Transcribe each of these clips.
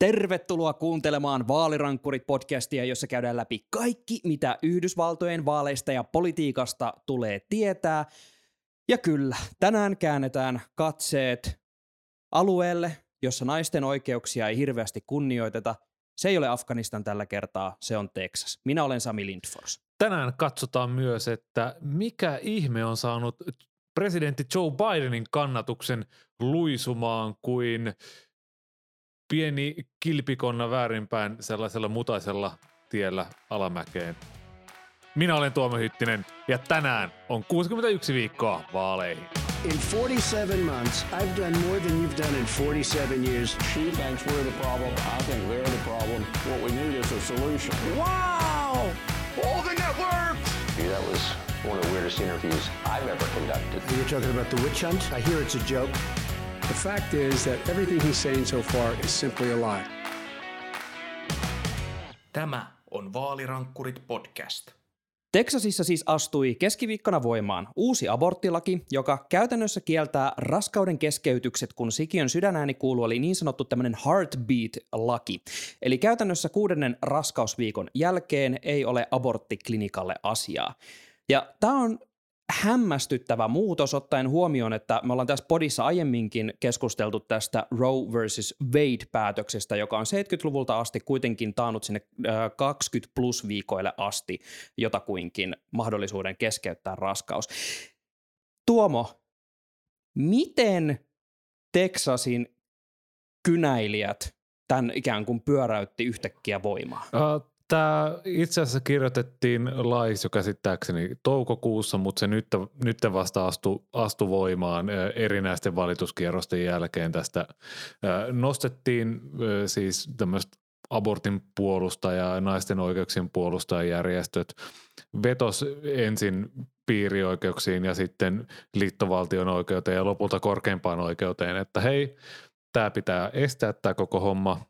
Tervetuloa kuuntelemaan Vaalirankkurit-podcastia, jossa käydään läpi kaikki, mitä Yhdysvaltojen vaaleista ja politiikasta tulee tietää. Ja kyllä, tänään käännetään katseet alueelle, jossa naisten oikeuksia ei hirveästi kunnioiteta. Se ei ole Afganistan tällä kertaa, se on Texas. Minä olen Sami Lindfors. Tänään katsotaan myös, että mikä ihme on saanut presidentti Joe Bidenin kannatuksen luisumaan kuin pieni kilpikonna väärinpäin sellaisella mutaisella tiellä alamäkeen. Minä olen Tuomo Hyttinen ja tänään on 61 viikkoa vaaleihin. In 47 months, I've done more than you've done in 47 years. She thinks we're the problem. I think they're the problem. What we need is a solution. Wow! All the networks! That was one of the weirdest interviews I've ever conducted. You're talking about the witch hunt? I hear it's a joke. The fact is that everything he's saying so far is simply a lie. Tämä on Vaalirankkurit podcast. Teksasissa siis astui keskiviikkona voimaan uusi aborttilaki, joka käytännössä kieltää raskauden keskeytykset, kun sikiön sydänääni kuuluu, eli niin sanottu tämmöinen heartbeat-laki. Eli käytännössä kuudennen raskausviikon jälkeen ei ole aborttiklinikalle asiaa. Ja tämä on hämmästyttävä muutos ottaen huomioon, että me ollaan tässä podissa aiemminkin keskusteltu tästä Roe versus Wade-päätöksestä, joka on 70-luvulta asti kuitenkin taannut sinne 20 plus viikoille asti jotakuinkin mahdollisuuden keskeyttää raskaus. Tuomo, miten Teksasin kynäilijät tämän ikään kuin pyöräytti yhtäkkiä voimaa? Uh, Tämä itse asiassa kirjoitettiin lais jo käsittääkseni toukokuussa, mutta se nyt, nyt vasta astui astu voimaan erinäisten valituskierrosten jälkeen tästä. Nostettiin siis tämmöistä abortin puolustaja ja naisten oikeuksien puolustajajärjestöt vetos ensin piirioikeuksiin ja sitten liittovaltion oikeuteen ja lopulta korkeimpaan oikeuteen, että hei, tämä pitää estää tämä koko homma –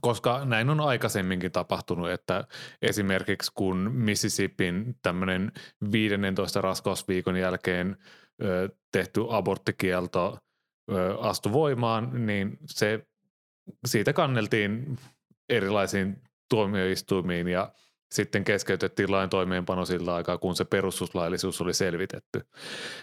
koska näin on aikaisemminkin tapahtunut, että esimerkiksi kun Mississippin tämmöinen 15 raskausviikon jälkeen ö, tehty aborttikielto ö, astui voimaan, niin se, siitä kanneltiin erilaisiin tuomioistuimiin ja sitten keskeytettiin lain toimeenpano sillä aikaa, kun se perustuslaillisuus oli selvitetty.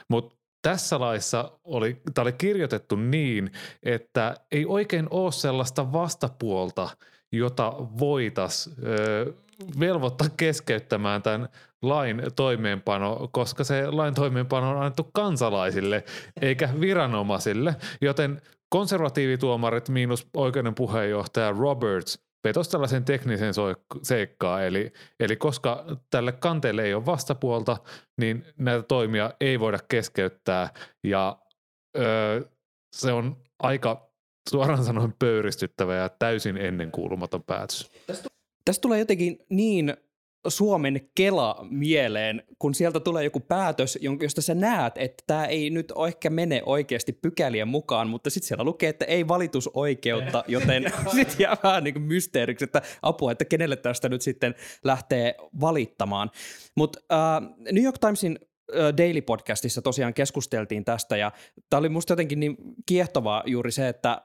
Mutta tässä laissa oli, tämä oli kirjoitettu niin, että ei oikein ole sellaista vastapuolta, jota voitaisiin velvoittaa keskeyttämään tämän lain toimeenpano, koska se lain toimeenpano on annettu kansalaisille eikä viranomaisille, joten konservatiivituomarit miinus oikeuden puheenjohtaja Roberts vetosi tällaisen teknisen seikkaa, eli, eli koska tälle kanteelle ei ole vastapuolta, niin näitä toimia ei voida keskeyttää ja öö, se on aika suoraan sanoen pöyristyttävä ja täysin ennenkuulumaton päätös. Tästä tulee jotenkin niin Suomen Kela mieleen, kun sieltä tulee joku päätös, josta sä näet, että tämä ei nyt ehkä mene oikeasti pykälien mukaan, mutta sitten siellä lukee, että ei valitusoikeutta, joten sitten jää vähän niin kuin mysteeriksi, että apua, että kenelle tästä nyt sitten lähtee valittamaan. Mutta äh, New York Timesin Daily Podcastissa tosiaan keskusteltiin tästä ja tämä oli musta jotenkin niin kiehtovaa juuri se, että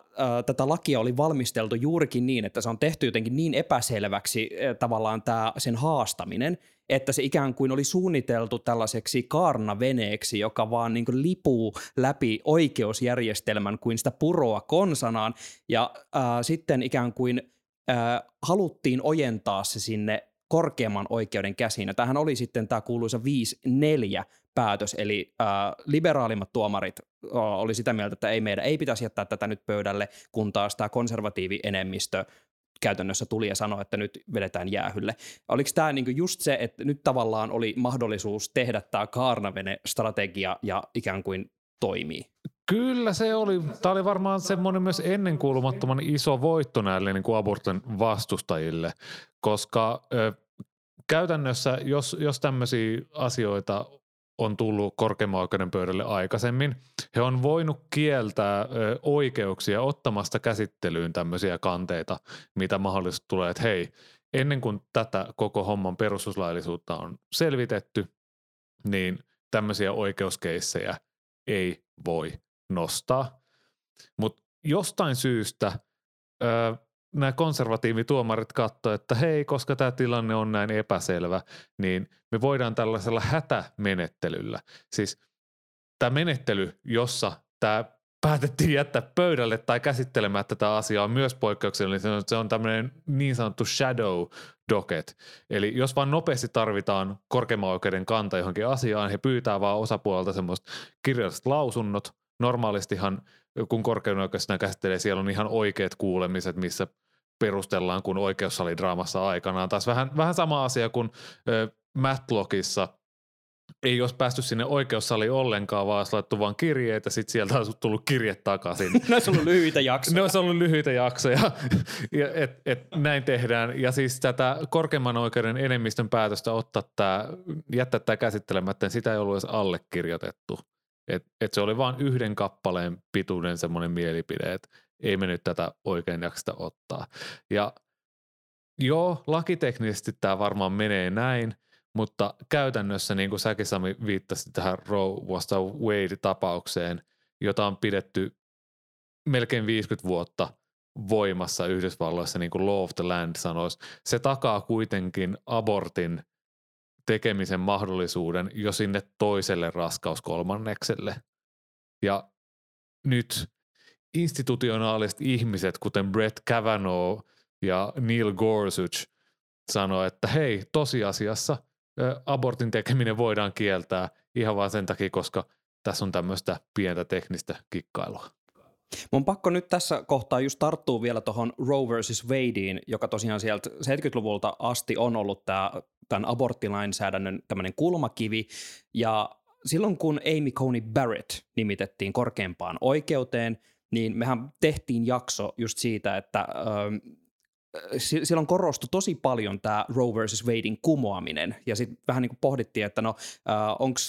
tätä lakia oli valmisteltu juurikin niin, että se on tehty jotenkin niin epäselväksi tavallaan tämä sen haastaminen, että se ikään kuin oli suunniteltu tällaiseksi kaarnaveneeksi, joka vaan niin lipuu läpi oikeusjärjestelmän kuin sitä puroa konsanaan. Ja äh, sitten ikään kuin äh, haluttiin ojentaa se sinne korkeamman oikeuden käsiin. tähän oli sitten tämä kuuluisa 5-4 päätös, eli äh, liberaalimmat tuomarit äh, oli sitä mieltä, että ei meidän ei pitäisi jättää tätä nyt pöydälle, kun taas tämä konservatiivi enemmistö käytännössä tuli ja sanoi, että nyt vedetään jäähylle. Oliko tämä niinku just se, että nyt tavallaan oli mahdollisuus tehdä tämä Kaarnavene-strategia ja ikään kuin toimii? Kyllä se oli. Tämä oli varmaan semmoinen myös ennenkuulumattoman iso voitto näille niin kuin abortin vastustajille, koska ö, käytännössä, jos, jos tämmöisiä asioita on tullut korkeimman oikeuden pöydälle aikaisemmin, he on voinut kieltää ö, oikeuksia ottamasta käsittelyyn tämmöisiä kanteita, mitä mahdollisesti tulee, että hei, ennen kuin tätä koko homman perustuslaillisuutta on selvitetty, niin tämmöisiä oikeuskeissejä ei voi nostaa. Mutta jostain syystä ö, nämä konservatiivituomarit katsoivat, että hei, koska tämä tilanne on näin epäselvä, niin me voidaan tällaisella hätämenettelyllä, siis tämä menettely, jossa tämä päätettiin jättää pöydälle tai käsittelemättä tätä asiaa on myös poikkeuksellinen. Se on tämmöinen niin sanottu shadow docket. Eli jos vaan nopeasti tarvitaan korkeimman oikeuden kanta johonkin asiaan, he pyytää vaan osapuolelta semmoista kirjalliset lausunnot. Normaalistihan, kun korkein oikeus käsittelee, siellä on ihan oikeat kuulemiset, missä perustellaan kuin oikeussalidraamassa aikanaan. Taas vähän, vähän sama asia kuin äh, Matlockissa – ei olisi päästy sinne oikeussaliin ollenkaan, vaan olisi laittu vaan kirjeitä, sitten sieltä olisi tullut kirje takaisin. ne olisi ollut lyhyitä jaksoja. Ne olisi ollut lyhyitä jaksoja, ja et, et, näin tehdään. Ja siis tätä korkeimman oikeuden enemmistön päätöstä ottaa tämä, jättää tämä käsittelemättä, niin sitä ei ollut edes allekirjoitettu. Et, et se oli vain yhden kappaleen pituinen semmoinen mielipide, että ei me nyt tätä oikein jaksata ottaa. Ja joo, lakiteknisesti tämä varmaan menee näin – mutta käytännössä, niin kuin säkin Sami viittasi tähän Roe vasta Wade-tapaukseen, jota on pidetty melkein 50 vuotta voimassa Yhdysvalloissa, niin kuin Law of the Land sanoisi, se takaa kuitenkin abortin tekemisen mahdollisuuden jo sinne toiselle raskauskolmannekselle. Ja nyt institutionaaliset ihmiset, kuten Brett Kavanaugh ja Neil Gorsuch, sanoo, että hei, tosiasiassa – abortin tekeminen voidaan kieltää ihan vain sen takia, koska tässä on tämmöistä pientä teknistä kikkailua. Mun pakko nyt tässä kohtaa just tarttuu vielä tuohon Roe versus Wadeen, joka tosiaan sieltä 70-luvulta asti on ollut tämä, tämän aborttilainsäädännön tämmöinen kulmakivi. Ja silloin kun Amy Coney Barrett nimitettiin korkeimpaan oikeuteen, niin mehän tehtiin jakso just siitä, että silloin korostui tosi paljon tämä Roe versus Wadein kumoaminen, ja sitten vähän niin kuin pohdittiin, että no onko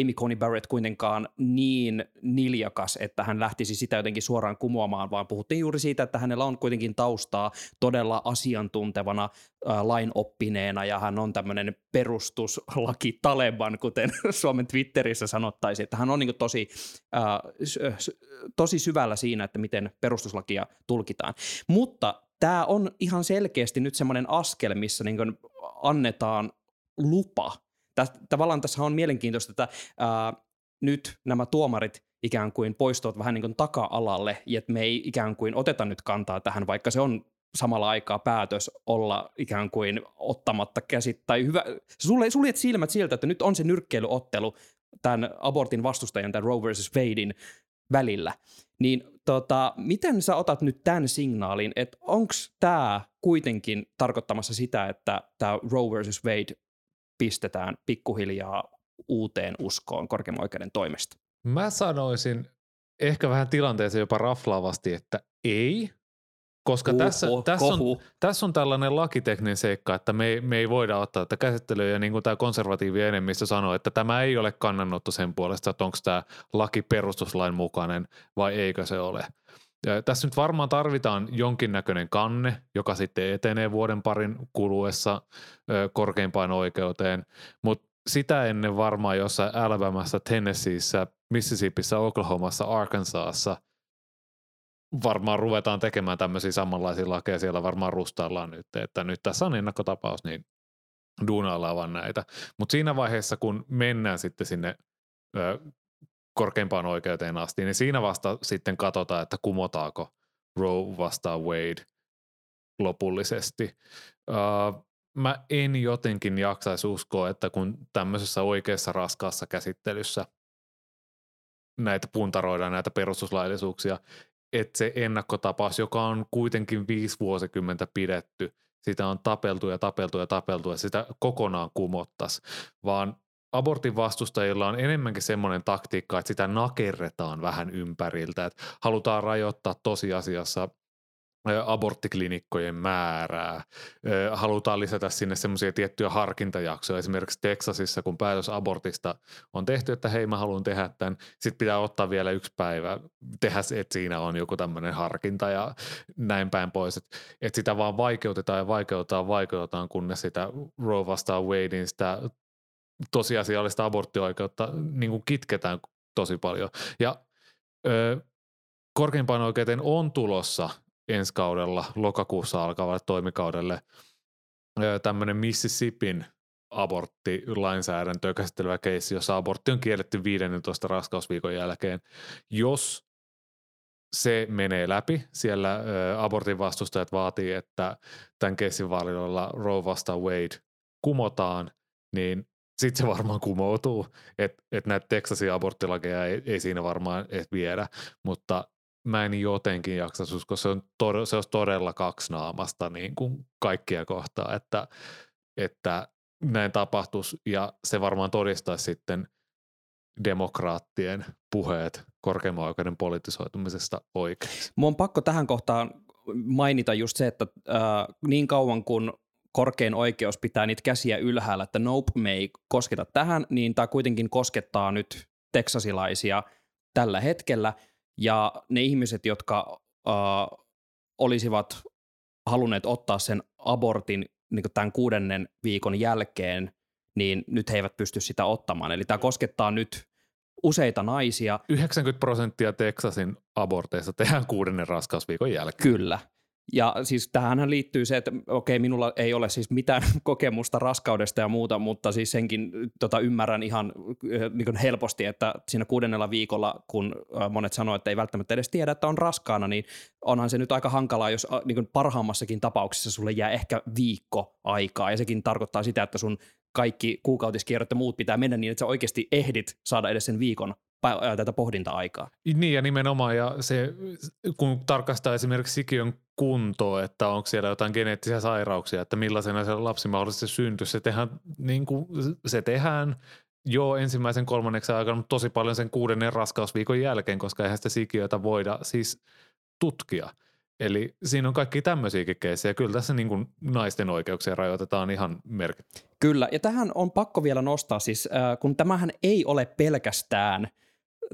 Amy Coney Barrett kuitenkaan niin niljakas, että hän lähtisi sitä jotenkin suoraan kumoamaan, vaan puhuttiin juuri siitä, että hänellä on kuitenkin taustaa todella asiantuntevana äh, lainoppineena ja hän on tämmöinen perustuslaki Taleban, kuten Suomen Twitterissä sanottaisiin, että hän on niin tosi, äh, tosi syvällä siinä, että miten perustuslakia tulkitaan. Mutta tämä on ihan selkeästi nyt semmoinen askel, missä niin annetaan lupa. Tästä, tavallaan tässä on mielenkiintoista, että ää, nyt nämä tuomarit ikään kuin poistuvat vähän niin kuin taka-alalle, ja että me ei ikään kuin oteta nyt kantaa tähän, vaikka se on samalla aikaa päätös olla ikään kuin ottamatta käsit, tai hyvä, suljet silmät siltä, että nyt on se nyrkkeilyottelu tämän abortin vastustajan, tämän Roe versus Wadein välillä, niin tota, miten sä otat nyt tämän signaalin, että onko tämä kuitenkin tarkoittamassa sitä, että tämä Roe versus Wade pistetään pikkuhiljaa uuteen uskoon korkeimman oikeuden toimesta? Mä sanoisin ehkä vähän tilanteeseen jopa raflaavasti, että ei, koska uh, tässä, tässä, on, tässä on tällainen lakitekninen seikka, että me, me ei voida ottaa tätä käsittelyä, ja niin kuin tämä konservatiivi enemmistö sanoo, että tämä ei ole kannanotto sen puolesta, että onko tämä laki perustuslain mukainen vai eikö se ole. Ja tässä nyt varmaan tarvitaan jonkinnäköinen kanne, joka sitten etenee vuoden parin kuluessa korkeimpaan oikeuteen, mutta sitä ennen varmaan jossain Alabamassa, Tennesseeissä, Mississippissä, Oklahomassa, Arkansasissa – varmaan ruvetaan tekemään tämmöisiä samanlaisia lakeja, siellä varmaan rustaillaan nyt, että nyt tässä on ennakkotapaus, niin duunaillaan vaan näitä. Mutta siinä vaiheessa, kun mennään sitten sinne korkeimpaan oikeuteen asti, niin siinä vasta sitten katsotaan, että kumotaako Roe vastaan Wade lopullisesti. Uh, mä en jotenkin jaksaisi uskoa, että kun tämmöisessä oikeassa raskaassa käsittelyssä näitä puntaroidaan, näitä perustuslaillisuuksia, että se ennakkotapaus, joka on kuitenkin viisi vuosikymmentä pidetty, sitä on tapeltu ja tapeltu ja tapeltu ja sitä kokonaan kumottas, vaan abortin vastustajilla on enemmänkin semmoinen taktiikka, että sitä nakerretaan vähän ympäriltä, että halutaan rajoittaa tosiasiassa aborttiklinikkojen määrää. Halutaan lisätä sinne semmoisia tiettyjä harkintajaksoja. Esimerkiksi Teksasissa, kun päätös abortista on tehty, että hei mä haluan tehdä tämän, sitten pitää ottaa vielä yksi päivä, tehdä että siinä on joku tämmöinen harkinta ja näin päin pois. Että et sitä vaan vaikeutetaan ja vaikeutetaan, vaikeutetaan, kunnes sitä Roe vastaan Wadein sitä tosiasiallista aborttioikeutta niin kuin kitketään tosi paljon. Ja ö, korkeimpaan oikeuteen on tulossa ensi kaudella lokakuussa alkavalle toimikaudelle tämmöinen Mississippin aborttilainsäädäntöä käsittelevä keissi, jossa abortti on kielletty 15 raskausviikon jälkeen. Jos se menee läpi, siellä ä, abortin vastustajat vaatii, että tämän keissin vaalilla Roe vasta Wade kumotaan, niin sitten se varmaan kumoutuu, että et näitä Texasin aborttilakeja ei, ei siinä varmaan et viedä, mutta mä en jotenkin jaksa uskoa, se, on tod- se olisi todella kaksinaamasta niin kuin kaikkia kohtaa, että, että näin tapahtuisi ja se varmaan todistaisi sitten demokraattien puheet korkeimman oikeuden politisoitumisesta oikein. Mun on pakko tähän kohtaan mainita just se, että äh, niin kauan kun korkein oikeus pitää niitä käsiä ylhäällä, että nope, me ei kosketa tähän, niin tämä kuitenkin koskettaa nyt teksasilaisia tällä hetkellä, ja ne ihmiset, jotka äh, olisivat halunneet ottaa sen abortin niin tämän kuudennen viikon jälkeen, niin nyt he eivät pysty sitä ottamaan. Eli tämä koskettaa nyt useita naisia. 90 prosenttia Texasin aborteista tehdään kuudennen raskausviikon jälkeen. Kyllä. Ja siis tähän liittyy se, että okei, minulla ei ole siis mitään kokemusta raskaudesta ja muuta, mutta siis senkin tota, ymmärrän ihan niin helposti, että siinä kuudennella viikolla, kun monet sanoo, että ei välttämättä edes tiedä, että on raskaana, niin onhan se nyt aika hankalaa, jos niin parhaammassakin tapauksessa sulle jää ehkä viikko aikaa, ja sekin tarkoittaa sitä, että sun kaikki kuukautiskierrot ja muut pitää mennä niin, että sä oikeasti ehdit saada edes sen viikon tätä pohdinta-aikaa. Niin ja nimenomaan, ja se, kun tarkastaa esimerkiksi sikiön kuntoa, että onko siellä jotain geneettisiä sairauksia, että millaisena se lapsi mahdollisesti syntyy, se tehdään, niin kuin, se tehdään jo ensimmäisen kolmanneksen aikana, mutta tosi paljon sen kuudennen raskausviikon jälkeen, koska eihän sitä sikiötä voida siis tutkia. Eli siinä on kaikki tämmöisiäkin keissejä. Kyllä tässä niin kuin naisten oikeuksia rajoitetaan ihan merkittävästi. Kyllä, ja tähän on pakko vielä nostaa siis, äh, kun tämähän ei ole pelkästään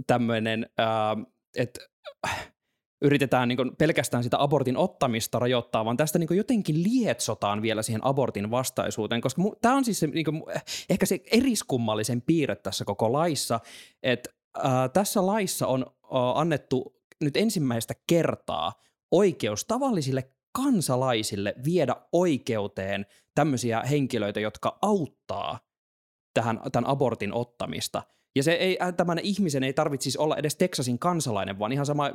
tämmöinen, äh, että äh, yritetään niin pelkästään sitä abortin ottamista rajoittaa, vaan tästä niin jotenkin lietsotaan vielä siihen abortin vastaisuuteen, koska tämä on siis se, niin kuin, ehkä se eriskummallisen piirre tässä koko laissa, että äh, tässä laissa on äh, annettu nyt ensimmäistä kertaa oikeus tavallisille kansalaisille viedä oikeuteen tämmöisiä henkilöitä, jotka auttaa tähän, tämän abortin ottamista – ja se ei, äh, tämän ihmisen ei tarvitsisi olla edes Texasin kansalainen, vaan ihan sama,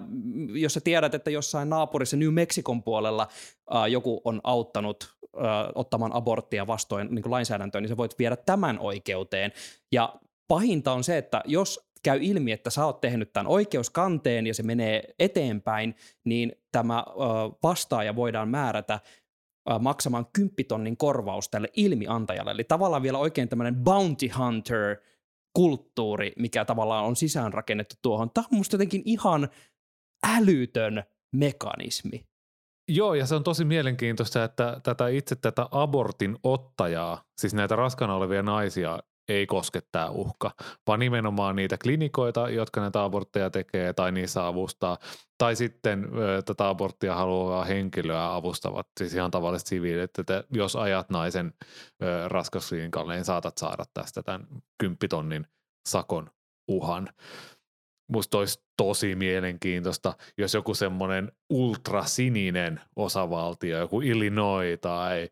jos sä tiedät, että jossain naapurissa New Mexicon puolella äh, joku on auttanut äh, ottamaan aborttia vastoin niin kuin lainsäädäntöön, niin sä voit viedä tämän oikeuteen. Ja pahinta on se, että jos käy ilmi, että sä oot tehnyt tämän oikeuskanteen ja se menee eteenpäin, niin tämä vastaaja voidaan määrätä maksamaan kymppitonnin korvaus tälle ilmiantajalle. Eli tavallaan vielä oikein tämmöinen bounty hunter – kulttuuri, mikä tavallaan on sisäänrakennettu tuohon. Tämä on musta jotenkin ihan älytön mekanismi. Joo, ja se on tosi mielenkiintoista, että tätä itse tätä abortin ottajaa, siis näitä raskana olevia naisia, ei koske tämä uhka, vaan nimenomaan niitä klinikoita, jotka näitä abortteja tekee tai niissä avustaa, tai sitten tätä aborttia haluavaa henkilöä avustavat, siis ihan tavalliset siviilit, että jos ajat naisen raskausklinikalle, niin saatat saada tästä tämän kymppitonnin sakon uhan. Musta olisi tosi mielenkiintoista, jos joku semmoinen ultrasininen osavaltio, joku Illinois tai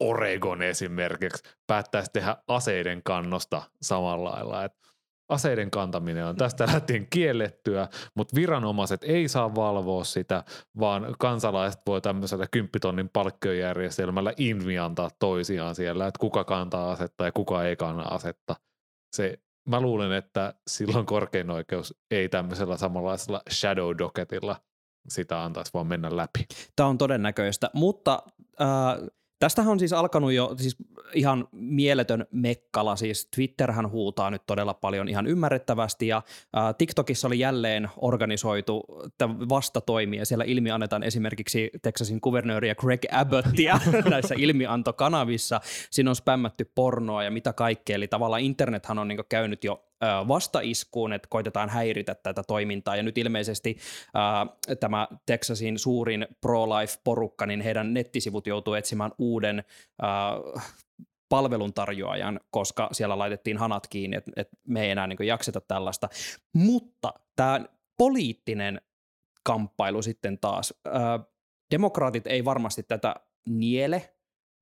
Oregon esimerkiksi päättäisi tehdä aseiden kannosta samalla lailla. Et aseiden kantaminen on tästä lähtien kiellettyä, mutta viranomaiset ei saa valvoa sitä, vaan kansalaiset voi tämmöisellä kymppitonnin palkkiojärjestelmällä inviantaa toisiaan siellä, että kuka kantaa asetta ja kuka ei kanna asetta. Se, mä luulen, että silloin korkein oikeus ei tämmöisellä samanlaisella shadow docketilla sitä antaisi vaan mennä läpi. Tämä on todennäköistä, mutta äh, Tästähän on siis alkanut jo siis ihan mieletön mekkala, siis Twitterhän huutaa nyt todella paljon ihan ymmärrettävästi ja ää, TikTokissa oli jälleen organisoitu vastatoimia. Siellä ilmi annetaan esimerkiksi Texasin kuvernööriä Greg Abbottia näissä ilmiantokanavissa. Siinä on spämmätty pornoa ja mitä kaikkea, eli tavallaan internethän on niin käynyt jo vastaiskuun, että koitetaan häiritä tätä toimintaa. Ja nyt ilmeisesti äh, tämä Texasin suurin pro-life-porukka, niin heidän nettisivut joutuu etsimään uuden äh, palveluntarjoajan, koska siellä laitettiin hanat kiinni, että, että me ei enää niin jakseta tällaista. Mutta tämä poliittinen kamppailu sitten taas. Äh, demokraatit ei varmasti tätä niele,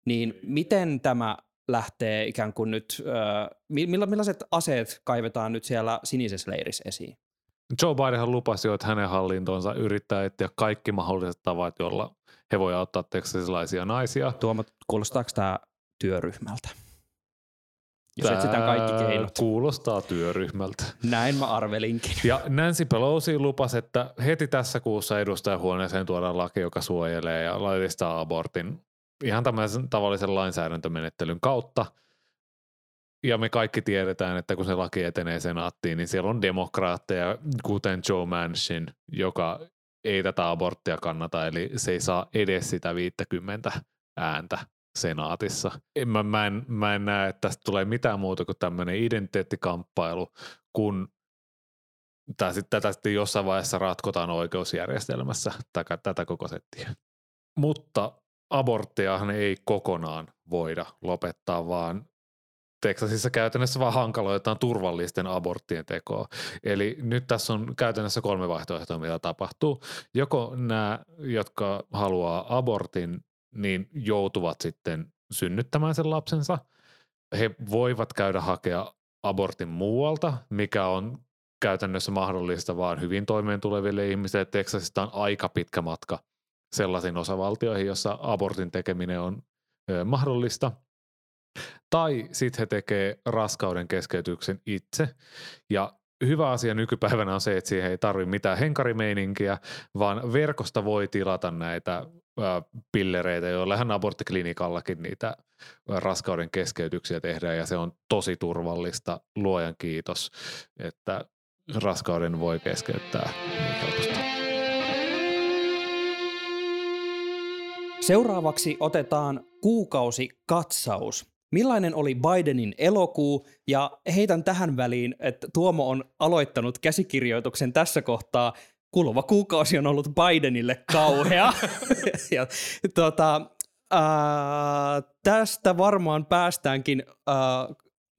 niin miten tämä lähtee ikään kuin nyt, äh, millaiset aseet kaivetaan nyt siellä sinisessä leirissä esiin? Joe Bidenhan lupasi jo, että hänen hallintonsa yrittää etsiä kaikki mahdolliset tavat, joilla he voivat auttaa teksasilaisia naisia. Tuomo, kuulostaako tämä työryhmältä? Jos etsitään kaikki keinot. kuulostaa työryhmältä. Näin mä arvelinkin. Ja Nancy Pelosi lupasi, että heti tässä kuussa edustajahuoneeseen tuodaan laki, joka suojelee ja laillistaa abortin ihan tämmöisen tavallisen lainsäädäntömenettelyn kautta. Ja me kaikki tiedetään, että kun se laki etenee senaattiin, niin siellä on demokraatteja, kuten Joe Manchin, joka ei tätä aborttia kannata, eli se ei saa edes sitä 50 ääntä senaatissa. En, mä, mä, en, mä en näe, että tästä tulee mitään muuta kuin tämmöinen identiteettikamppailu, kun tää sit, tätä sitten jossain vaiheessa ratkotaan oikeusjärjestelmässä, tätä, tätä koko settiä. Mutta aborttiahan ei kokonaan voida lopettaa, vaan Teksasissa käytännössä vaan hankaloitetaan turvallisten aborttien tekoa. Eli nyt tässä on käytännössä kolme vaihtoehtoa, mitä tapahtuu. Joko nämä, jotka haluaa abortin, niin joutuvat sitten synnyttämään sen lapsensa. He voivat käydä hakea abortin muualta, mikä on käytännössä mahdollista vaan hyvin toimeen tuleville ihmisille. Teksasista on aika pitkä matka sellaisiin osavaltioihin, jossa abortin tekeminen on mahdollista. Tai sitten he tekee raskauden keskeytyksen itse. Ja hyvä asia nykypäivänä on se, että siihen ei tarvitse mitään henkarimeininkiä, vaan verkosta voi tilata näitä pillereitä, joilla hän aborttiklinikallakin niitä raskauden keskeytyksiä tehdään ja se on tosi turvallista, luojan kiitos, että raskauden voi keskeyttää niin helposti. Seuraavaksi otetaan kuukausi katsaus. Millainen oli Bidenin elokuu? Ja heitän tähän väliin, että Tuomo on aloittanut käsikirjoituksen tässä kohtaa. Kuluva kuukausi on ollut Bidenille kauhea. ja, tota, ää, tästä varmaan päästäänkin ää,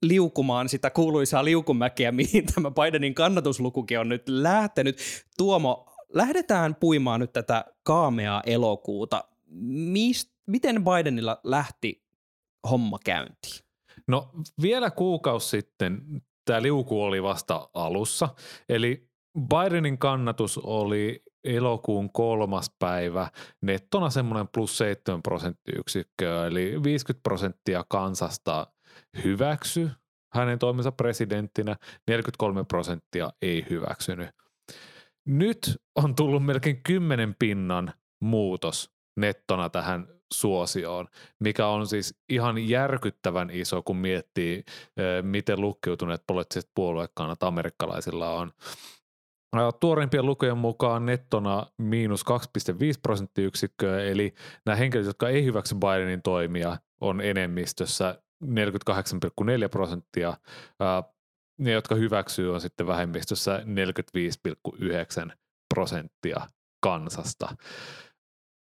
liukumaan sitä kuuluisaa liukumäkeä, mihin tämä Bidenin kannatuslukukin on nyt lähtenyt. Tuomo, lähdetään puimaan nyt tätä kaameaa elokuuta mist, miten Bidenilla lähti homma käyntiin? No vielä kuukausi sitten tämä liuku oli vasta alussa, eli Bidenin kannatus oli elokuun kolmas päivä nettona semmoinen plus 7 prosenttiyksikköä, eli 50 prosenttia kansasta hyväksy hänen toimensa presidenttinä, 43 prosenttia ei hyväksynyt. Nyt on tullut melkein 10 pinnan muutos nettona tähän suosioon, mikä on siis ihan järkyttävän iso, kun miettii, miten lukkiutuneet poliittiset puoluekannat amerikkalaisilla on. Tuoreimpien lukujen mukaan nettona miinus 2,5 prosenttiyksikköä, eli nämä henkilöt, jotka ei hyväksy Bidenin toimia, on enemmistössä 48,4 prosenttia. Ne, jotka hyväksyy, on sitten vähemmistössä 45,9 prosenttia kansasta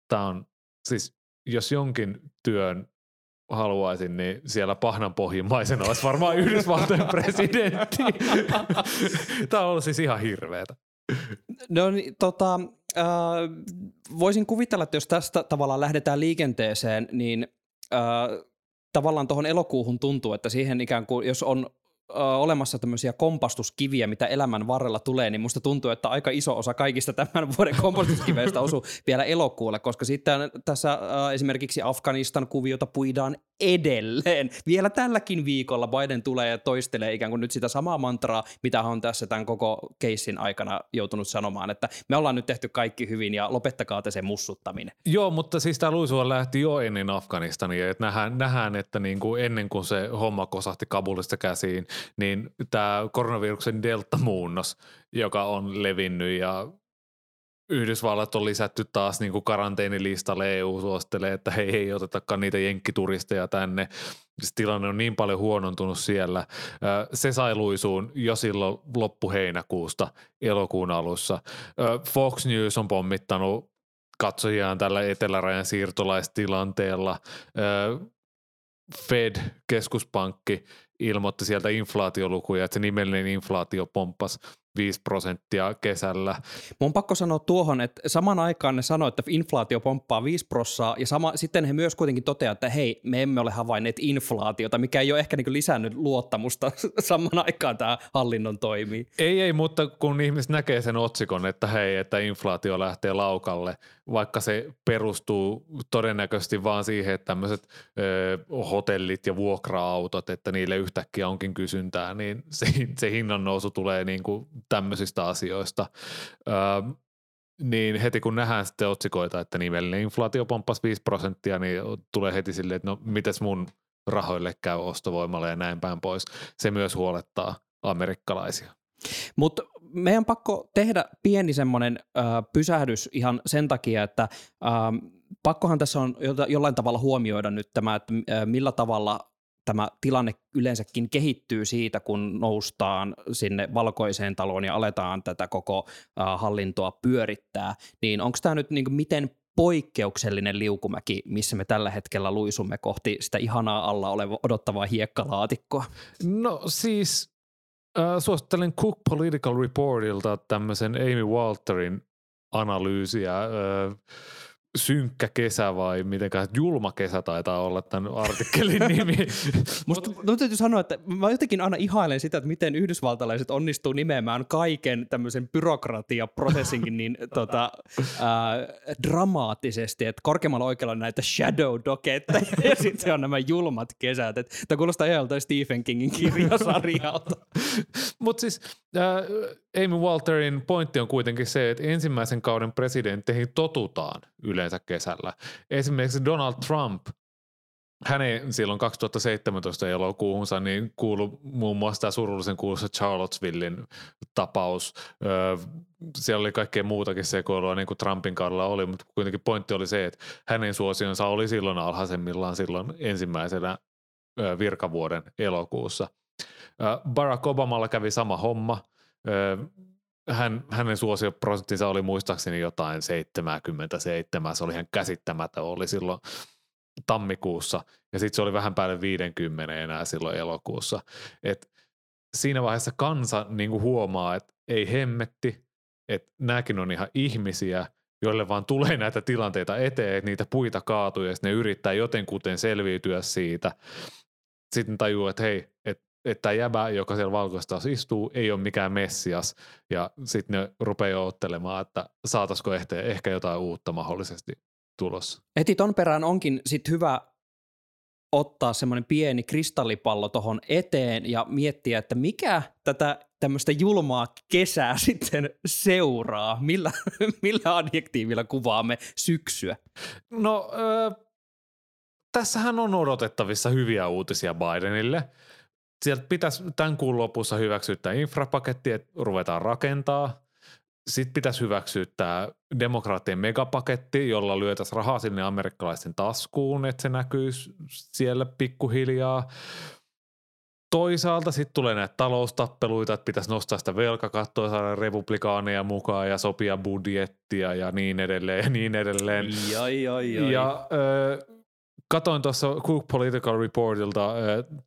tämä on siis, jos jonkin työn haluaisin, niin siellä pahnanpohjimmaisena olisi varmaan Yhdysvaltojen presidentti. Tämä on ollut siis ihan hirveetä. No niin, tota, äh, voisin kuvitella, että jos tästä tavallaan lähdetään liikenteeseen, niin äh, tavallaan tuohon elokuuhun tuntuu, että siihen ikään kuin, jos on olemassa tämmöisiä kompastuskiviä, mitä elämän varrella tulee, niin musta tuntuu, että aika iso osa kaikista tämän vuoden kompastuskiveistä osuu vielä elokuulle, koska sitten tässä äh, esimerkiksi Afganistan kuviota puidaan edelleen. Vielä tälläkin viikolla Biden tulee ja toistelee ikään kuin nyt sitä samaa mantraa, mitä on tässä tämän koko keissin aikana joutunut sanomaan, että me ollaan nyt tehty kaikki hyvin ja lopettakaa te se mussuttaminen. Joo, mutta siis tämä luisua lähti jo ennen Afganistania, että nähdään, nähdään että niin kuin ennen kuin se homma kosahti Kabulista käsiin, niin tämä koronaviruksen delta-muunnos, joka on levinnyt ja Yhdysvallat on lisätty taas niin kuin karanteenilistalle, EU suostelee, että hei, ei otetakaan niitä jenkkituristeja tänne. tilanne on niin paljon huonontunut siellä. Se sai luisuun jo silloin loppuheinäkuusta elokuun alussa. Fox News on pommittanut katsojiaan tällä etelärajan siirtolaistilanteella. Fed, keskuspankki, ilmoitti sieltä inflaatiolukuja, että se nimellinen inflaatio pomppas 5 prosenttia kesällä. Mun on pakko sanoa tuohon, että saman aikaan ne sanoo, että inflaatio pomppaa 5 prossaa, ja sama, sitten he myös kuitenkin toteavat, että hei, me emme ole havainneet inflaatiota, mikä ei ole ehkä niin lisännyt luottamusta saman aikaan tämä hallinnon toimii. Ei, ei, mutta kun ihmiset näkee sen otsikon, että hei, että inflaatio lähtee laukalle, vaikka se perustuu todennäköisesti vaan siihen, että tämmöiset ö, hotellit ja vuokra-autot, että niille yhtäkkiä onkin kysyntää, niin se, se hinnan nousu tulee niin kuin tämmöisistä asioista. Ö, niin heti kun nähdään sitten otsikoita, että nimellinen inflaatio pomppasi 5 prosenttia, niin tulee heti silleen, että no mites mun rahoille käy ostovoimalla ja näin päin pois. Se myös huolettaa amerikkalaisia. Mutta meidän pakko tehdä pieni semmoinen äh, pysähdys ihan sen takia, että äh, pakkohan tässä on jollain tavalla huomioida nyt tämä, että äh, millä tavalla tämä tilanne yleensäkin kehittyy siitä, kun noustaan sinne valkoiseen taloon ja aletaan tätä koko äh, hallintoa pyörittää, niin onko tämä nyt niin miten poikkeuksellinen liukumäki, missä me tällä hetkellä luisumme kohti sitä ihanaa alla oleva odottavaa hiekkalaatikkoa? No siis äh, suosittelen Cook Political Reportilta tämmöisen Amy Walterin analyysiä. Äh, synkkä kesä vai mitenkään, julma kesä taitaa olla tämän artikkelin nimi. Musta no, täytyy sanoa, että mä jotenkin aina ihailen sitä, että miten yhdysvaltalaiset onnistuu nimeämään kaiken tämmöisen byrokratia-prosessinkin niin tota, ää, dramaattisesti, että korkeammalla oikealla näitä shadow doketteja ja sitten on nämä julmat kesät. Tämä kuulostaa ihan Stephen Kingin kirjasarjalta. Mutta siis äh, Amy Walterin pointti on kuitenkin se, että ensimmäisen kauden presidentteihin totutaan yleensä kesällä. Esimerkiksi Donald Trump, hänen silloin 2017 elokuuhunsa niin kuului muun muassa tämä surullisen kuuluisa Charlottesvillein tapaus. Öö, siellä oli kaikkea muutakin sekoilua niin kuin Trumpin kaudella oli, mutta kuitenkin pointti oli se, että hänen suosionsa oli silloin alhaisemmillaan silloin ensimmäisenä virkavuoden elokuussa – Barack Obamalla kävi sama homma. Hän, hänen suosioprosenttinsa oli muistaakseni jotain 77, se oli ihan käsittämätön, oli silloin tammikuussa ja sitten se oli vähän päälle 50 enää silloin elokuussa. Et siinä vaiheessa kansa niin kuin huomaa, että ei hemmetti, että nämäkin on ihan ihmisiä, joille vaan tulee näitä tilanteita eteen, että niitä puita kaatuu ja ne yrittää jotenkuten selviytyä siitä. Sitten tajuu, että hei, että että jäbä, joka siellä valkoista istuu, ei ole mikään messias, ja sitten ne rupeaa ottelemaan, että saataisiko ehkä, ehkä jotain uutta mahdollisesti tulossa. Heti ton perään onkin sitten hyvä ottaa semmoinen pieni kristallipallo tuohon eteen ja miettiä, että mikä tätä tämmöistä julmaa kesää sitten seuraa, millä, millä adjektiivilla kuvaamme syksyä? No, äh, tässähän on odotettavissa hyviä uutisia Bidenille – sieltä pitäisi tämän kuun lopussa hyväksyä tämä infrapaketti, että ruvetaan rakentaa. Sitten pitäisi hyväksyä tämä demokraattien megapaketti, jolla lyötäisiin rahaa sinne amerikkalaisten taskuun, että se näkyy siellä pikkuhiljaa. Toisaalta sitten tulee näitä taloustappeluita, että pitäisi nostaa sitä velkakattoa, saada republikaaneja mukaan ja sopia budjettia ja niin edelleen ja niin edelleen. Ai, ai, ai. Ja ö, katoin tuossa Cook Political Reportilta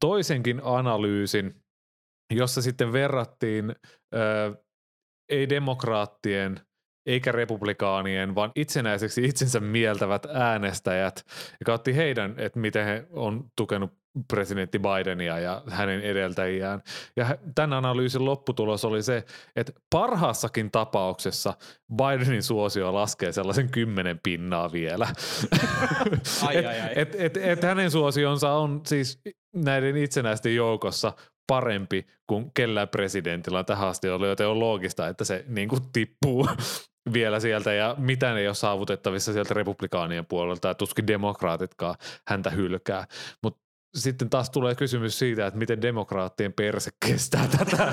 toisenkin analyysin, jossa sitten verrattiin ei demokraattien eikä republikaanien, vaan itsenäiseksi itsensä mieltävät äänestäjät ja kautta heidän, että miten he on tukenut presidentti Bidenia ja hänen edeltäjiään. Ja tämän analyysin lopputulos oli se, että parhaassakin tapauksessa Bidenin suosio laskee sellaisen kymmenen pinnaa vielä. ai, ai, ai. Et, et, et, hänen suosionsa on siis näiden itsenäisten joukossa parempi kuin kellään presidentillä tähän asti ollut, joten on loogista, että se niin kuin tippuu vielä sieltä ja mitään ei ole saavutettavissa sieltä republikaanien puolelta ja tuskin demokraatitkaan häntä hylkää. Mutta sitten taas tulee kysymys siitä, että miten demokraattien perse kestää tätä.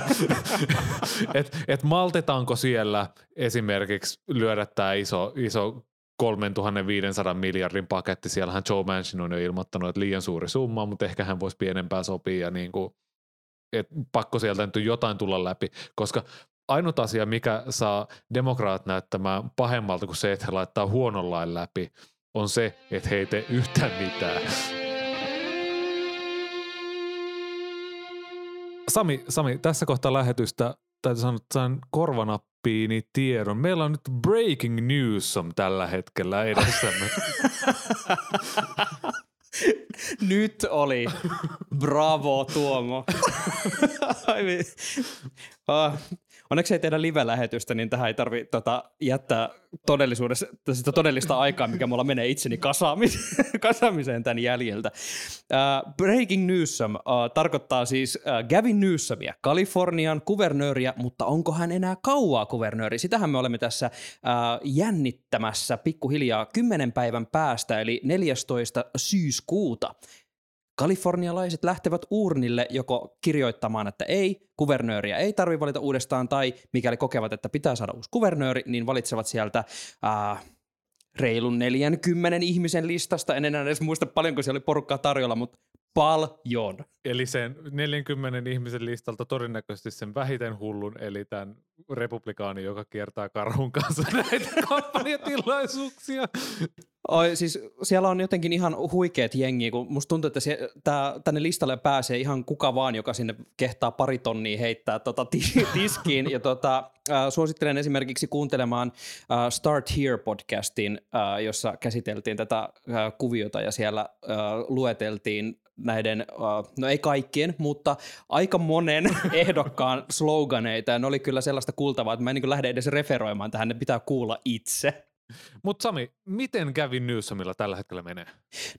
että et maltetaanko siellä esimerkiksi lyödä tämä iso, iso 3500 miljardin paketti. Siellähän Joe Manchin on jo ilmoittanut, että liian suuri summa, mutta ehkä hän voisi pienempää sopia ja niin kuin, et pakko sieltä nyt jotain tulla läpi, koska ainut asia, mikä saa demokraat näyttämään pahemmalta kuin se, että he laittaa huonon lain läpi, on se, että he ei tee yhtään mitään. Sami, Sami, tässä kohtaa lähetystä täytyy sanoa, että sain korvanappiini tiedon. Meillä on nyt breaking news on tällä hetkellä edessämme. Nyt oli. Bravo, Tuomo. Ah, Onneksi ei tehdä live-lähetystä, niin tähän ei tarvi tota, jättää todellisuudessa, sitä todellista aikaa, mikä mulla menee itseni kasaamis- kasaamiseen tämän jäljeltä. Uh, breaking Newsom uh, tarkoittaa siis uh, Gavin Newsomia, Kalifornian kuvernööriä, mutta onko hän enää kauaa kuvernööri? Sitähän me olemme tässä uh, jännittämässä pikkuhiljaa kymmenen päivän päästä, eli 14. syyskuuta. Kalifornialaiset lähtevät urnille joko kirjoittamaan, että ei, kuvernööriä ei tarvitse valita uudestaan, tai mikäli kokevat, että pitää saada uusi kuvernööri, niin valitsevat sieltä äh, reilun 40 ihmisen listasta. En enää edes muista paljonko siellä oli porukkaa tarjolla, mutta paljon. Eli sen 40 ihmisen listalta todennäköisesti sen vähiten hullun, eli tämän republikaani, joka kiertää karhun kanssa näitä kampanjatilaisuuksia. Oi, siis siellä on jotenkin ihan huikeat jengi, kun musta tuntuu, että se, tää, tänne listalle pääsee ihan kuka vaan, joka sinne kehtaa pari tonnia heittää tota ti- tiskiin. Ja tota, äh, suosittelen esimerkiksi kuuntelemaan äh, Start Here-podcastin, äh, jossa käsiteltiin tätä äh, kuviota ja siellä äh, lueteltiin näiden, no ei kaikkien, mutta aika monen ehdokkaan sloganeita. Ja ne oli kyllä sellaista kuultavaa, että mä en niin lähde edes referoimaan tähän, ne pitää kuulla itse. Mutta Sami, miten kävi Newsomilla tällä hetkellä menee?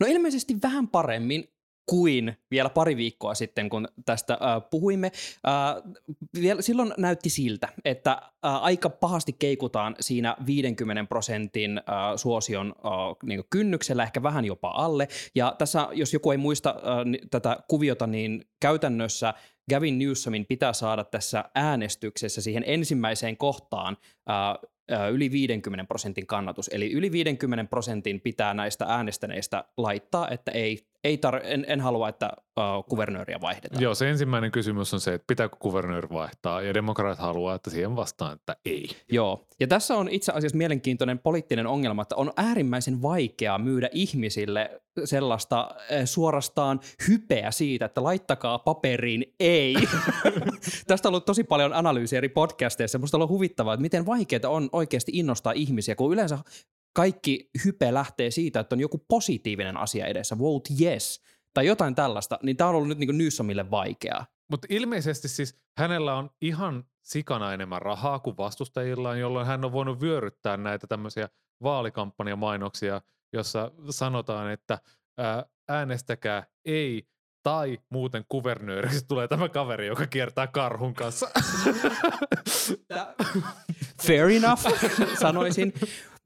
No ilmeisesti vähän paremmin kuin vielä pari viikkoa sitten, kun tästä äh, puhuimme. Äh, vielä, silloin näytti siltä, että äh, aika pahasti keikutaan siinä 50 prosentin äh, suosion äh, niin kynnyksellä, ehkä vähän jopa alle. Ja tässä, jos joku ei muista äh, tätä kuviota, niin käytännössä Gavin Newsomin pitää saada tässä äänestyksessä siihen ensimmäiseen kohtaan äh, yli 50 prosentin kannatus. Eli yli 50 prosentin pitää näistä äänestäneistä laittaa, että ei, ei tar- en, en halua, että uh, kuvernööriä vaihdetaan. Joo, se ensimmäinen kysymys on se, että pitääkö kuvernööri vaihtaa, ja demokraat haluaa, että siihen vastaan, että ei. Joo, ja tässä on itse asiassa mielenkiintoinen poliittinen ongelma, että on äärimmäisen vaikeaa myydä ihmisille sellaista eh, suorastaan hypeä siitä, että laittakaa paperiin ei. Tästä on ollut tosi paljon analyysiä eri podcasteissa. Musta on ollut huvittavaa, että miten vaikeaa on oikeasti innostaa ihmisiä, kun yleensä kaikki hype lähtee siitä, että on joku positiivinen asia edessä, vote yes, tai jotain tällaista, niin tämä on ollut nyt niin Newsomille vaikeaa. Mutta ilmeisesti siis hänellä on ihan sikana enemmän rahaa kuin vastustajillaan, jolloin hän on voinut vyöryttää näitä tämmöisiä vaalikampanjamainoksia, jossa sanotaan, että ää, äänestäkää ei tai muuten kuvernööriksi tulee tämä kaveri, joka kiertää karhun kanssa. Fair enough, sanoisin.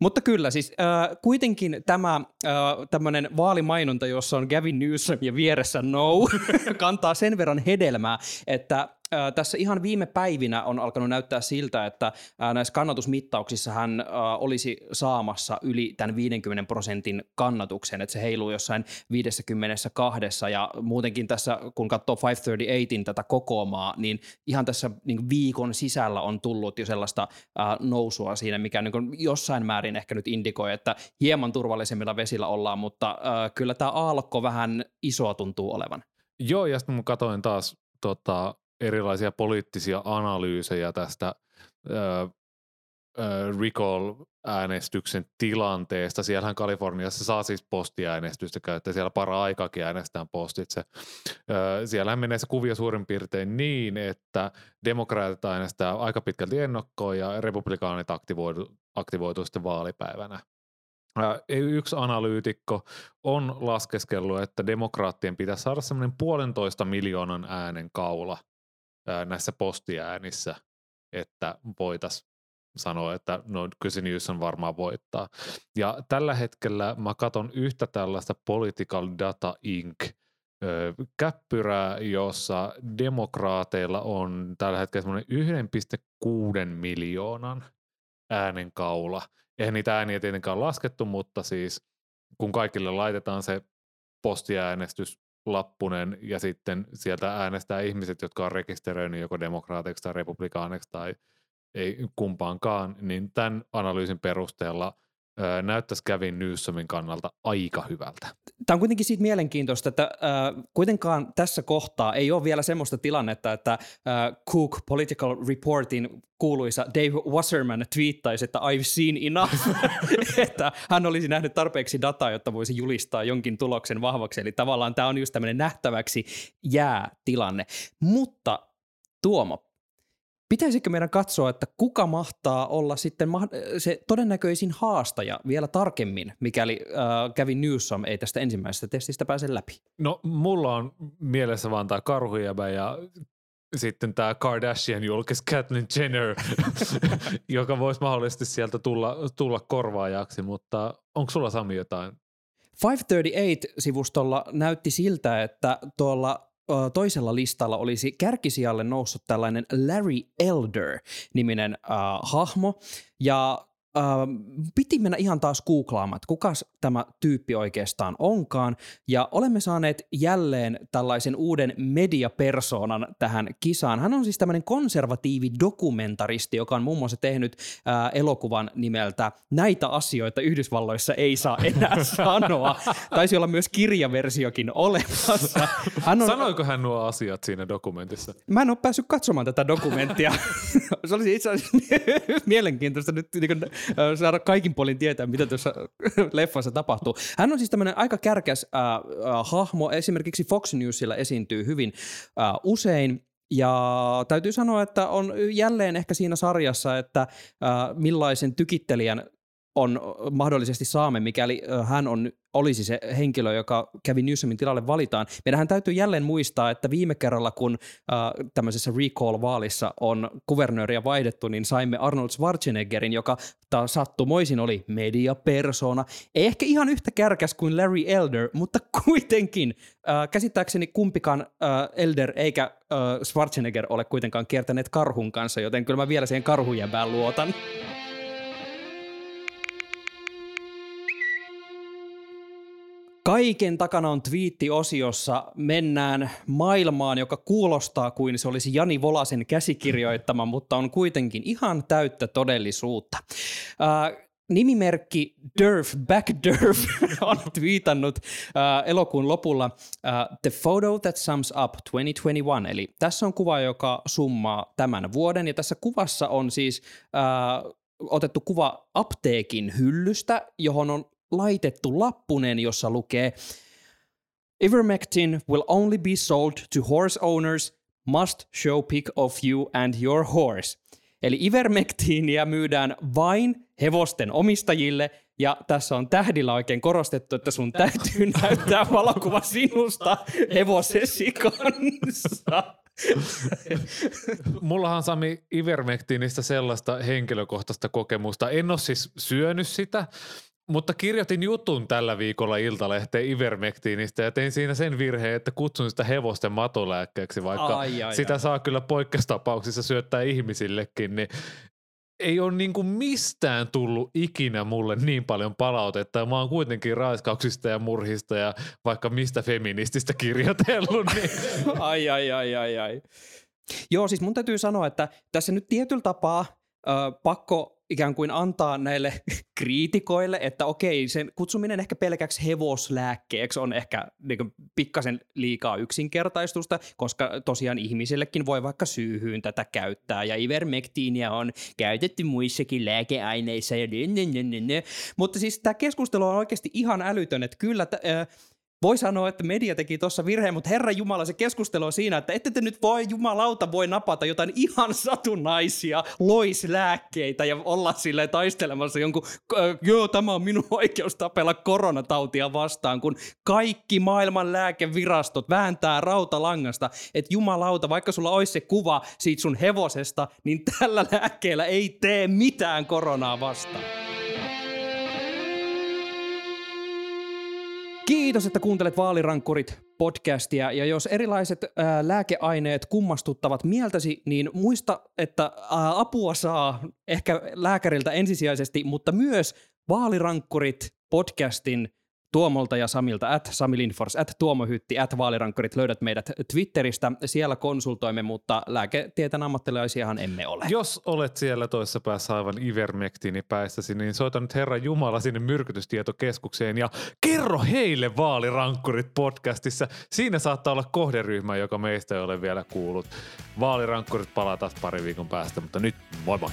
Mutta kyllä, siis äh, kuitenkin tämä äh, tämmöinen vaalimainonta, jossa on Gavin Newsom ja vieressä No, kantaa sen verran hedelmää, että tässä ihan viime päivinä on alkanut näyttää siltä, että näissä kannatusmittauksissa hän olisi saamassa yli tämän 50 prosentin kannatuksen, että se heiluu jossain 52 ja muutenkin tässä, kun katsoo 538 tätä kokoomaa, niin ihan tässä niin viikon sisällä on tullut jo sellaista nousua siinä, mikä niin jossain määrin ehkä nyt indikoi, että hieman turvallisemmilla vesillä ollaan, mutta kyllä tämä aallokko vähän isoa tuntuu olevan. Joo, ja sitten mä katsoin taas tota, erilaisia poliittisia analyysejä tästä ö, recall-äänestyksen tilanteesta. Siellähän Kaliforniassa saa siis postiäänestystä käyttää, siellä para aikakin äänestään postitse. Ö, siellähän menee se kuvio suurin piirtein niin, että demokraatit äänestää aika pitkälti ennakkoon ja republikaanit aktivoitu, aktivoituu sitten vaalipäivänä. Yksi analyytikko on laskeskellut, että demokraattien pitäisi saada semmoinen puolentoista miljoonan äänen kaula näissä postiäänissä, että voitaisiin sanoa, että no se Newsom varmaan voittaa. Ja tällä hetkellä mä katson yhtä tällaista Political Data Inc. käppyrää, jossa demokraateilla on tällä hetkellä semmoinen 1,6 miljoonan äänen kaula. Eihän niitä ääniä tietenkään laskettu, mutta siis kun kaikille laitetaan se postiäänestyslappunen ja sitten sieltä äänestää ihmiset, jotka on rekisteröinyt joko demokraatiksi tai republikaaneksi tai ei kumpaankaan, niin tämän analyysin perusteella näyttäisi Gavin Newsomin kannalta aika hyvältä. Tämä on kuitenkin siitä mielenkiintoista, että äh, kuitenkaan tässä kohtaa ei ole vielä semmoista tilannetta, että äh, Cook Political Reportin kuuluisa Dave Wasserman twiittaisi, että I've seen enough, että hän olisi nähnyt tarpeeksi dataa, jotta voisi julistaa jonkin tuloksen vahvaksi. Eli tavallaan tämä on just tämmöinen nähtäväksi jää tilanne. Mutta Tuomo, Pitäisikö meidän katsoa, että kuka mahtaa olla sitten se todennäköisin haastaja vielä tarkemmin, mikäli äh, Gavin Newsom ei tästä ensimmäisestä testistä pääse läpi? No mulla on mielessä vaan tämä karhujäbä ja sitten tämä Kardashian julkis Caitlyn Jenner, joka voisi mahdollisesti sieltä tulla, tulla korvaajaksi, mutta onko sulla Sami jotain 538-sivustolla näytti siltä, että tuolla toisella listalla olisi kärkisijalle noussut tällainen Larry Elder-niminen äh, hahmo, ja äh, piti mennä ihan taas googlaamaan, että kuka tämä tyyppi oikeastaan onkaan, ja olemme saaneet jälleen tällaisen uuden mediapersoonan tähän kisaan. Hän on siis tämmöinen konservatiivi dokumentaristi, joka on muun muassa tehnyt äh, elokuvan nimeltä Näitä asioita Yhdysvalloissa ei saa enää sanoa. Taisi olla myös kirjaversiokin olemassa. Hän on... Sanoiko hän nuo asiat siinä dokumentissa? Mä en ole päässyt katsomaan tätä dokumenttia. Se olisi itse asiassa mielenkiintoista nyt niin kuin, saada kaikin puolin tietää, mitä tuossa leffassa tapahtuu. Hän on siis tämmöinen aika kärkäs äh, äh, hahmo. Esimerkiksi Fox Newsilla esiintyy hyvin äh, usein. Ja täytyy sanoa, että on jälleen ehkä siinä sarjassa, että äh, millaisen tykittelijän on mahdollisesti saamme, mikäli hän on, olisi se henkilö, joka kävi Newsomin tilalle valitaan. Meidän täytyy jälleen muistaa, että viime kerralla, kun äh, tämmöisessä recall-vaalissa on kuvernööriä vaihdettu, niin saimme Arnold Schwarzeneggerin, joka taas sattumoisin oli mediapersona. Ei ehkä ihan yhtä kärkäs kuin Larry Elder, mutta kuitenkin äh, käsittääkseni kumpikaan äh, Elder eikä äh, Schwarzenegger ole kuitenkaan kiertäneet karhun kanssa, joten kyllä mä vielä siihen karhujäbään luotan. Kaiken takana on twiitti-osiossa. Mennään maailmaan, joka kuulostaa kuin se olisi Jani Volasen käsikirjoittama, mutta on kuitenkin ihan täyttä todellisuutta. Äh, nimimerkki Durf, Back Durf on twiitannut äh, elokuun lopulla äh, The Photo That Sums Up 2021, eli tässä on kuva, joka summaa tämän vuoden, ja tässä kuvassa on siis äh, otettu kuva apteekin hyllystä, johon on laitettu lappunen, jossa lukee Ivermectin will only be sold to horse owners, must show pic of you and your horse. Eli ivermektiiniä myydään vain hevosten omistajille, ja tässä on tähdillä oikein korostettu, että sun täytyy näyttää valokuva sinusta hevosesi kanssa. Mullahan Sami Ivermektiinistä sellaista henkilökohtaista kokemusta. En ole siis syönyt sitä, mutta kirjoitin jutun tällä viikolla Iltalehteen Ivermektiinistä ja tein siinä sen virheen, että kutsun sitä hevosten matolääkkeeksi, vaikka ai, ai, sitä ai. saa kyllä poikkeustapauksissa syöttää ihmisillekin, niin ei ole niin kuin mistään tullut ikinä mulle niin paljon palautetta. Mä oon kuitenkin raiskauksista ja murhista ja vaikka mistä feminististä kirjoitellut. Niin. ai, ai, ai, ai, ai. Joo, siis mun täytyy sanoa, että tässä nyt tietyllä tapaa ö, pakko ikään kuin antaa näille kriitikoille, että okei, sen kutsuminen ehkä pelkäksi hevoslääkkeeksi on ehkä niin pikkasen liikaa yksinkertaistusta, koska tosiaan ihmisillekin voi vaikka syyhyyn tätä käyttää, ja ivermektiiniä on käytetty muissakin lääkeaineissa, ja mutta siis tämä keskustelu on oikeasti ihan älytön, että kyllä t- äh, voi sanoa, että media teki tuossa virheen, mutta Herra Jumala, se keskustelu on siinä, että ette te nyt voi, jumalauta, voi napata jotain ihan satunnaisia loislääkkeitä ja olla sille taistelemassa jonkun, joo, tämä on minun oikeus tapella koronatautia vastaan, kun kaikki maailman lääkevirastot vääntää rautalangasta, että jumalauta, vaikka sulla olisi se kuva siitä sun hevosesta, niin tällä lääkkeellä ei tee mitään koronaa vastaan. Kiitos, että kuuntelet Vaalirankkurit podcastia. Ja jos erilaiset ää, lääkeaineet kummastuttavat mieltäsi, niin muista, että ää, apua saa ehkä lääkäriltä ensisijaisesti, mutta myös Vaalirankkurit podcastin Tuomolta ja Samilta, at Sami Lindfors, at Tuomo Hytti, at Vaalirankkarit. Löydät meidät Twitteristä. Siellä konsultoimme, mutta lääketieteen ammattilaisiahan emme ole. Jos olet siellä toisessa päässä aivan ivermektiini päässäsi, niin soita nyt Herra Jumala sinne myrkytystietokeskukseen ja kerro heille Vaalirankkurit podcastissa. Siinä saattaa olla kohderyhmä, joka meistä ei ole vielä kuullut. Vaalirankkurit palaa taas pari viikon päästä, mutta nyt moi moi!